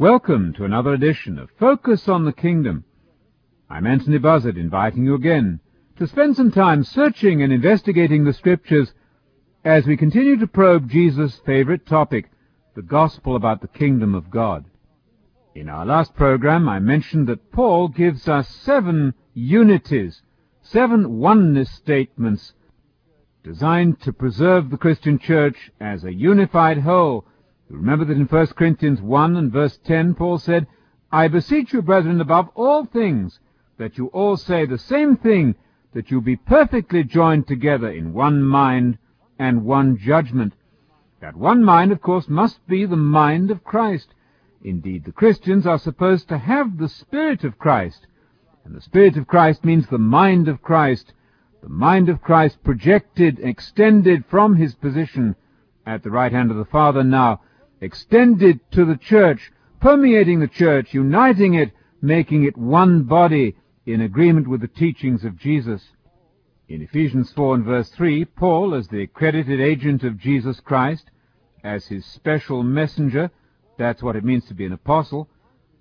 Welcome to another edition of Focus on the Kingdom. I'm Anthony Buzzard inviting you again to spend some time searching and investigating the Scriptures as we continue to probe Jesus' favorite topic, the gospel about the kingdom of God. In our last program, I mentioned that Paul gives us seven unities, seven oneness statements designed to preserve the Christian church as a unified whole remember that in 1 Corinthians 1 and verse 10, Paul said, I beseech you, brethren, above all things, that you all say the same thing, that you be perfectly joined together in one mind and one judgment. That one mind, of course, must be the mind of Christ. Indeed, the Christians are supposed to have the Spirit of Christ. And the Spirit of Christ means the mind of Christ, the mind of Christ projected, extended from his position at the right hand of the Father now extended to the church, permeating the church, uniting it, making it one body in agreement with the teachings of Jesus. In Ephesians 4 and verse 3, Paul, as the accredited agent of Jesus Christ, as his special messenger, that's what it means to be an apostle,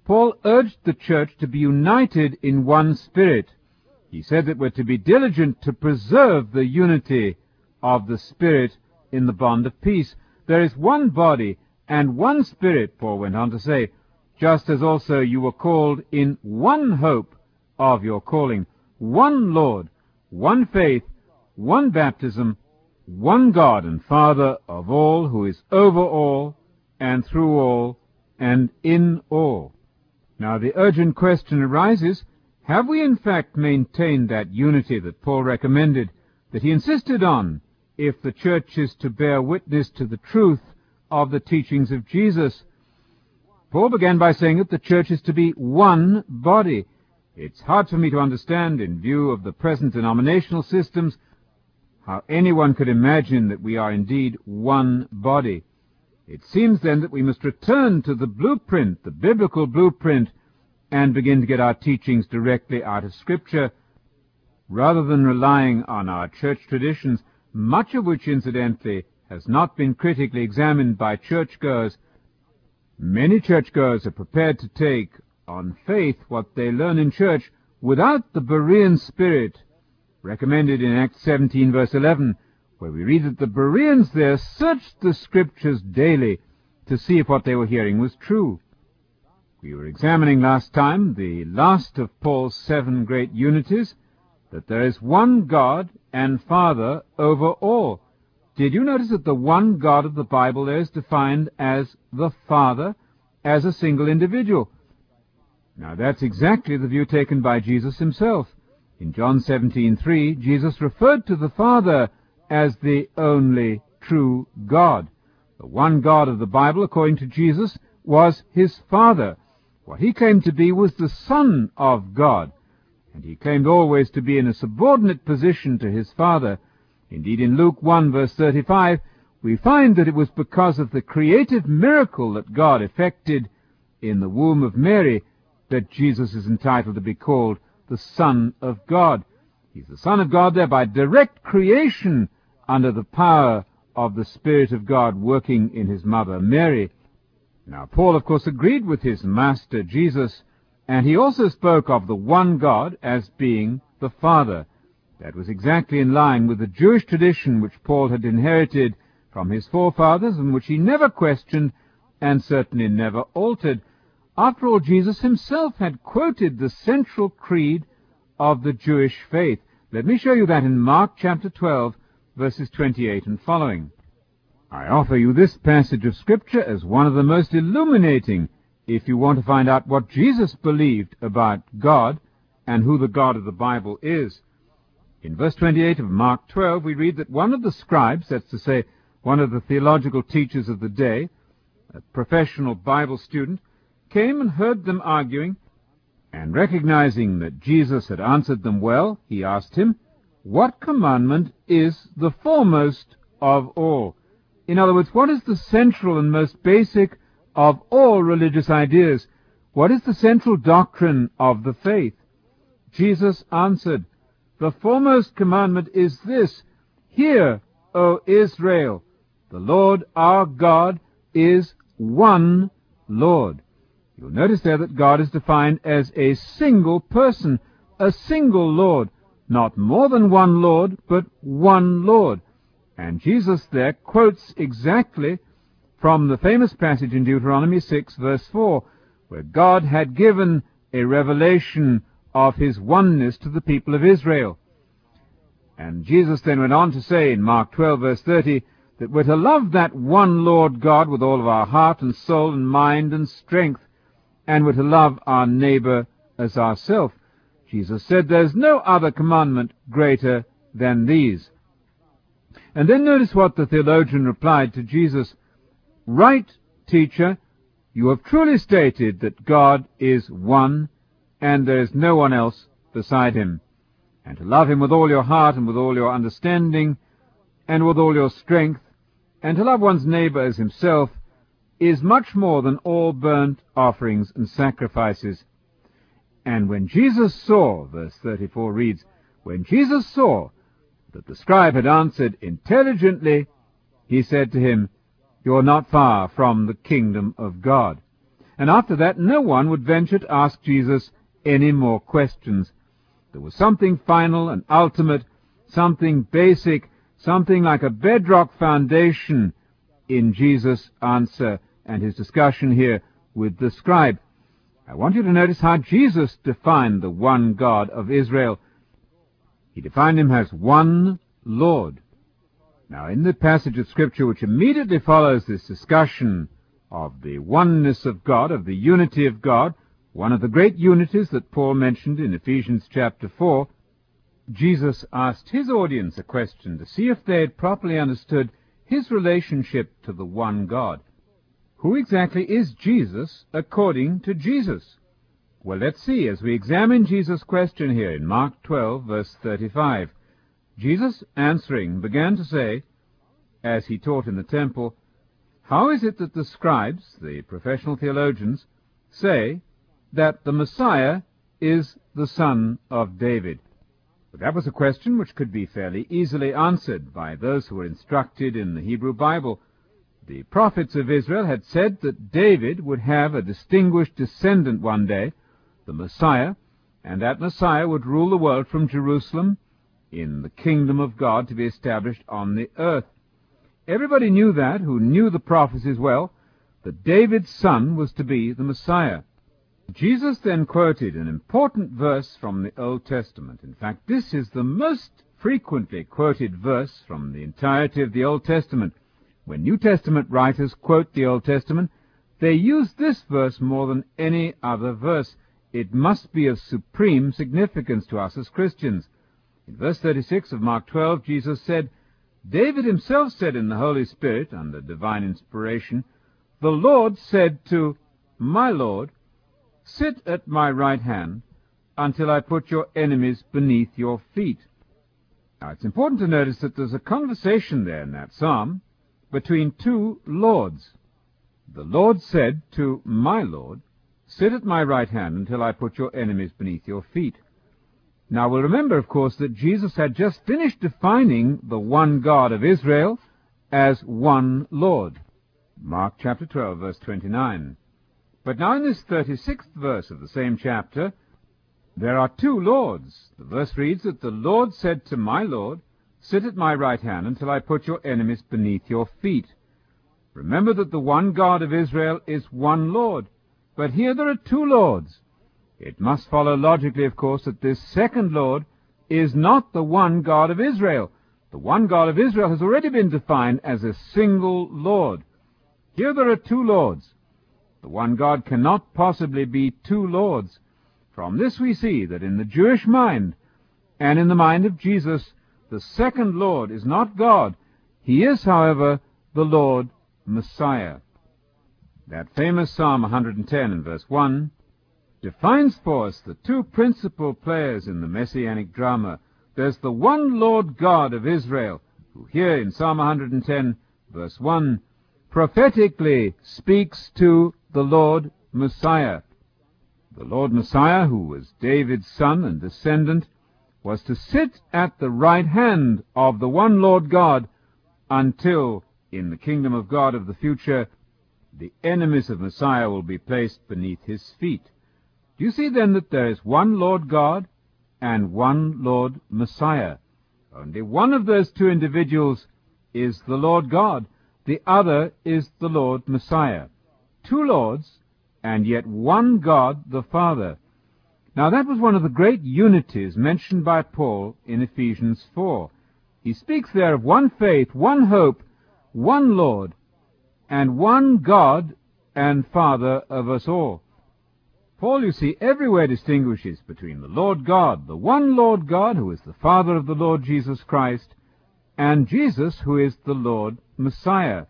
Paul urged the church to be united in one spirit. He said that we're to be diligent to preserve the unity of the spirit in the bond of peace. There is one body and one Spirit, Paul went on to say, just as also you were called in one hope of your calling, one Lord, one faith, one baptism, one God and Father of all, who is over all, and through all, and in all. Now the urgent question arises, have we in fact maintained that unity that Paul recommended, that he insisted on, if the church is to bear witness to the truth of the teachings of Jesus. Paul began by saying that the church is to be one body. It's hard for me to understand, in view of the present denominational systems, how anyone could imagine that we are indeed one body. It seems then that we must return to the blueprint, the biblical blueprint, and begin to get our teachings directly out of Scripture, rather than relying on our church traditions, much of which, incidentally, has not been critically examined by churchgoers, many churchgoers are prepared to take on faith what they learn in church without the Berean spirit recommended in Acts 17 verse 11, where we read that the Bereans there searched the scriptures daily to see if what they were hearing was true. We were examining last time the last of Paul's seven great unities, that there is one God and Father over all, did you notice that the one God of the Bible there is defined as the Father, as a single individual? Now that's exactly the view taken by Jesus himself. In John 17:3, Jesus referred to the Father as the only true God. The one God of the Bible, according to Jesus, was his Father. What he claimed to be was the Son of God, and he claimed always to be in a subordinate position to his Father, Indeed, in Luke 1 verse 35, we find that it was because of the creative miracle that God effected in the womb of Mary that Jesus is entitled to be called the Son of God. He's the Son of God there by direct creation under the power of the Spirit of God working in his mother Mary. Now, Paul, of course, agreed with his master Jesus, and he also spoke of the one God as being the Father. That was exactly in line with the Jewish tradition which Paul had inherited from his forefathers and which he never questioned and certainly never altered. After all, Jesus himself had quoted the central creed of the Jewish faith. Let me show you that in Mark chapter 12, verses 28 and following. I offer you this passage of Scripture as one of the most illuminating if you want to find out what Jesus believed about God and who the God of the Bible is. In verse 28 of Mark 12, we read that one of the scribes, that's to say, one of the theological teachers of the day, a professional Bible student, came and heard them arguing, and recognizing that Jesus had answered them well, he asked him, What commandment is the foremost of all? In other words, what is the central and most basic of all religious ideas? What is the central doctrine of the faith? Jesus answered, the foremost commandment is this, Hear, O Israel, the Lord our God is one Lord. You'll notice there that God is defined as a single person, a single Lord, not more than one Lord, but one Lord. And Jesus there quotes exactly from the famous passage in Deuteronomy 6 verse 4, where God had given a revelation of his oneness to the people of Israel. And Jesus then went on to say in Mark 12 verse 30 that we're to love that one Lord God with all of our heart and soul and mind and strength, and we're to love our neighbor as ourself. Jesus said there's no other commandment greater than these. And then notice what the theologian replied to Jesus. Right, teacher, you have truly stated that God is one, and there is no one else beside him. And to love him with all your heart and with all your understanding and with all your strength, and to love one's neighbor as himself, is much more than all burnt offerings and sacrifices. And when Jesus saw, verse 34 reads, when Jesus saw that the scribe had answered intelligently, he said to him, You're not far from the kingdom of God. And after that, no one would venture to ask Jesus any more questions. There was something final and ultimate, something basic, something like a bedrock foundation in Jesus' answer and his discussion here with the scribe. I want you to notice how Jesus defined the one God of Israel. He defined him as one Lord. Now, in the passage of Scripture which immediately follows this discussion of the oneness of God, of the unity of God, one of the great unities that Paul mentioned in Ephesians chapter 4, Jesus asked his audience a question to see if they had properly understood his relationship to the one God. Who exactly is Jesus according to Jesus? Well, let's see as we examine Jesus' question here in Mark 12, verse 35. Jesus, answering, began to say, as he taught in the temple, How is it that the scribes, the professional theologians, say that the Messiah is the son of David? But that was a question which could be fairly easily answered by those who were instructed in the Hebrew Bible. The prophets of Israel had said that David would have a distinguished descendant one day, the Messiah, and that Messiah would rule the world from Jerusalem in the kingdom of God to be established on the earth. Everybody knew that, who knew the prophecies well, that David's son was to be the Messiah. Jesus then quoted an important verse from the Old Testament. In fact, this is the most frequently quoted verse from the entirety of the Old Testament. When New Testament writers quote the Old Testament, they use this verse more than any other verse. It must be of supreme significance to us as Christians. In verse 36 of Mark 12, Jesus said, David himself said in the Holy Spirit, under divine inspiration, The Lord said to my Lord, Sit at my right hand until I put your enemies beneath your feet. Now, it's important to notice that there's a conversation there in that psalm between two lords. The Lord said to my Lord, Sit at my right hand until I put your enemies beneath your feet. Now we'll remember, of course, that Jesus had just finished defining the one God of Israel as one Lord. Mark chapter 12, verse 29. But now in this 36th verse of the same chapter, there are two Lords. The verse reads that the Lord said to my Lord, Sit at my right hand until I put your enemies beneath your feet. Remember that the one God of Israel is one Lord. But here there are two Lords. It must follow logically, of course, that this second Lord is not the one God of Israel. The one God of Israel has already been defined as a single Lord. Here there are two Lords. The one God cannot possibly be two lords. From this we see that in the Jewish mind and in the mind of Jesus, the second Lord is not God. He is, however, the Lord Messiah. That famous Psalm 110 and verse 1 defines for us the two principal players in the messianic drama. There's the one Lord God of Israel, who here in Psalm 110 verse 1 prophetically speaks to the Lord Messiah. The Lord Messiah, who was David's son and descendant, was to sit at the right hand of the one Lord God until, in the kingdom of God of the future, the enemies of Messiah will be placed beneath his feet. Do you see then that there is one Lord God and one Lord Messiah? Only one of those two individuals is the Lord God. The other is the Lord Messiah. Two Lords, and yet one God the Father. Now that was one of the great unities mentioned by Paul in Ephesians 4. He speaks there of one faith, one hope, one Lord, and one God and Father of us all. Paul, you see, everywhere distinguishes between the Lord God, the one Lord God, who is the Father of the Lord Jesus Christ, and Jesus, who is the Lord Messiah.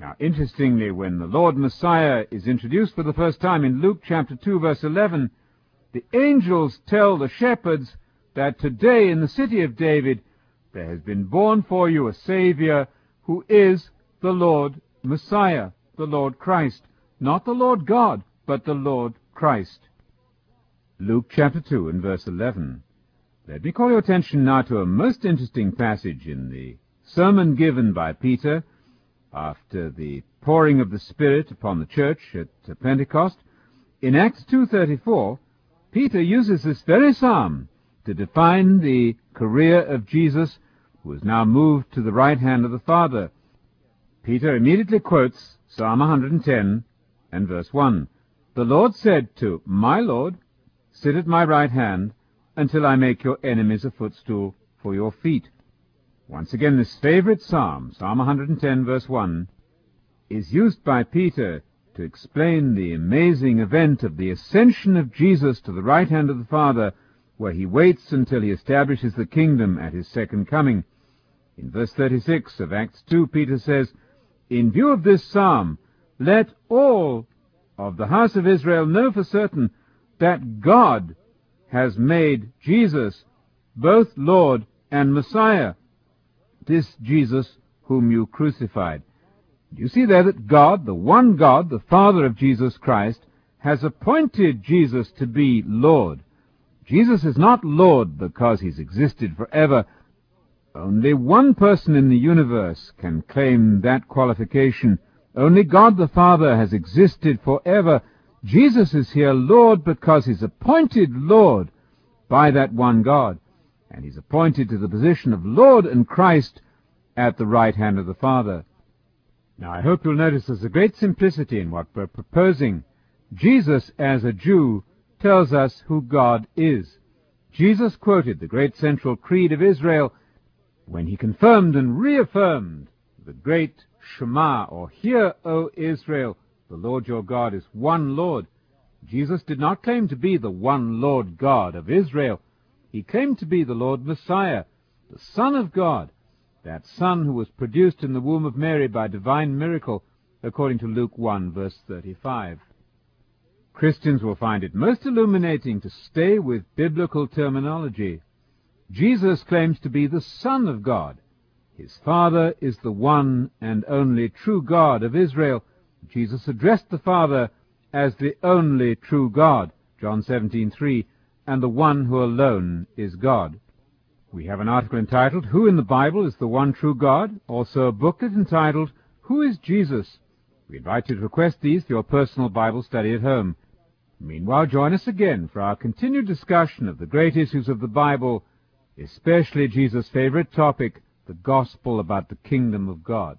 Now, interestingly, when the Lord Messiah is introduced for the first time in Luke chapter 2, verse 11, the angels tell the shepherds that today in the city of David there has been born for you a Savior who is the Lord Messiah, the Lord Christ, not the Lord God, but the Lord Christ. Luke chapter 2 and verse 11. Let me call your attention now to a most interesting passage in the sermon given by Peter after the pouring of the Spirit upon the church at Pentecost. In Acts 2.34, Peter uses this very psalm to define the career of Jesus, who is now moved to the right hand of the Father. Peter immediately quotes Psalm 110 and verse 1. The Lord said to my Lord, Sit at my right hand until I make your enemies a footstool for your feet. Once again, this favorite psalm, Psalm 110, verse 1, is used by Peter to explain the amazing event of the ascension of Jesus to the right hand of the Father, where he waits until he establishes the kingdom at his second coming. In verse 36 of Acts 2, Peter says, In view of this psalm, let all of the house of Israel know for certain that God has made Jesus both Lord and Messiah, this Jesus whom you crucified. You see there that God, the one God, the Father of Jesus Christ, has appointed Jesus to be Lord. Jesus is not Lord because he's existed forever. Only one person in the universe can claim that qualification, only God the Father has existed forever. Jesus is here Lord because he's appointed Lord by that one God. And he's appointed to the position of Lord and Christ at the right hand of the Father. Now I hope you'll notice there's a great simplicity in what we're proposing. Jesus, as a Jew, tells us who God is. Jesus quoted the great central creed of Israel when he confirmed and reaffirmed the great Shema, or Hear, O Israel, the Lord your God is one Lord. Jesus did not claim to be the one Lord God of Israel. He claimed to be the Lord Messiah, the Son of God, that Son who was produced in the womb of Mary by divine miracle, according to Luke 1, verse 35. Christians will find it most illuminating to stay with biblical terminology. Jesus claims to be the Son of God, his Father is the one and only true God of Israel. Jesus addressed the Father as the only true God, John 17:3, and the one who alone is God. We have an article entitled Who in the Bible is the One True God? Also a booklet entitled Who is Jesus? We invite you to request these for your personal Bible study at home. Meanwhile, join us again for our continued discussion of the great issues of the Bible, especially Jesus' favorite topic, the gospel about the kingdom of God.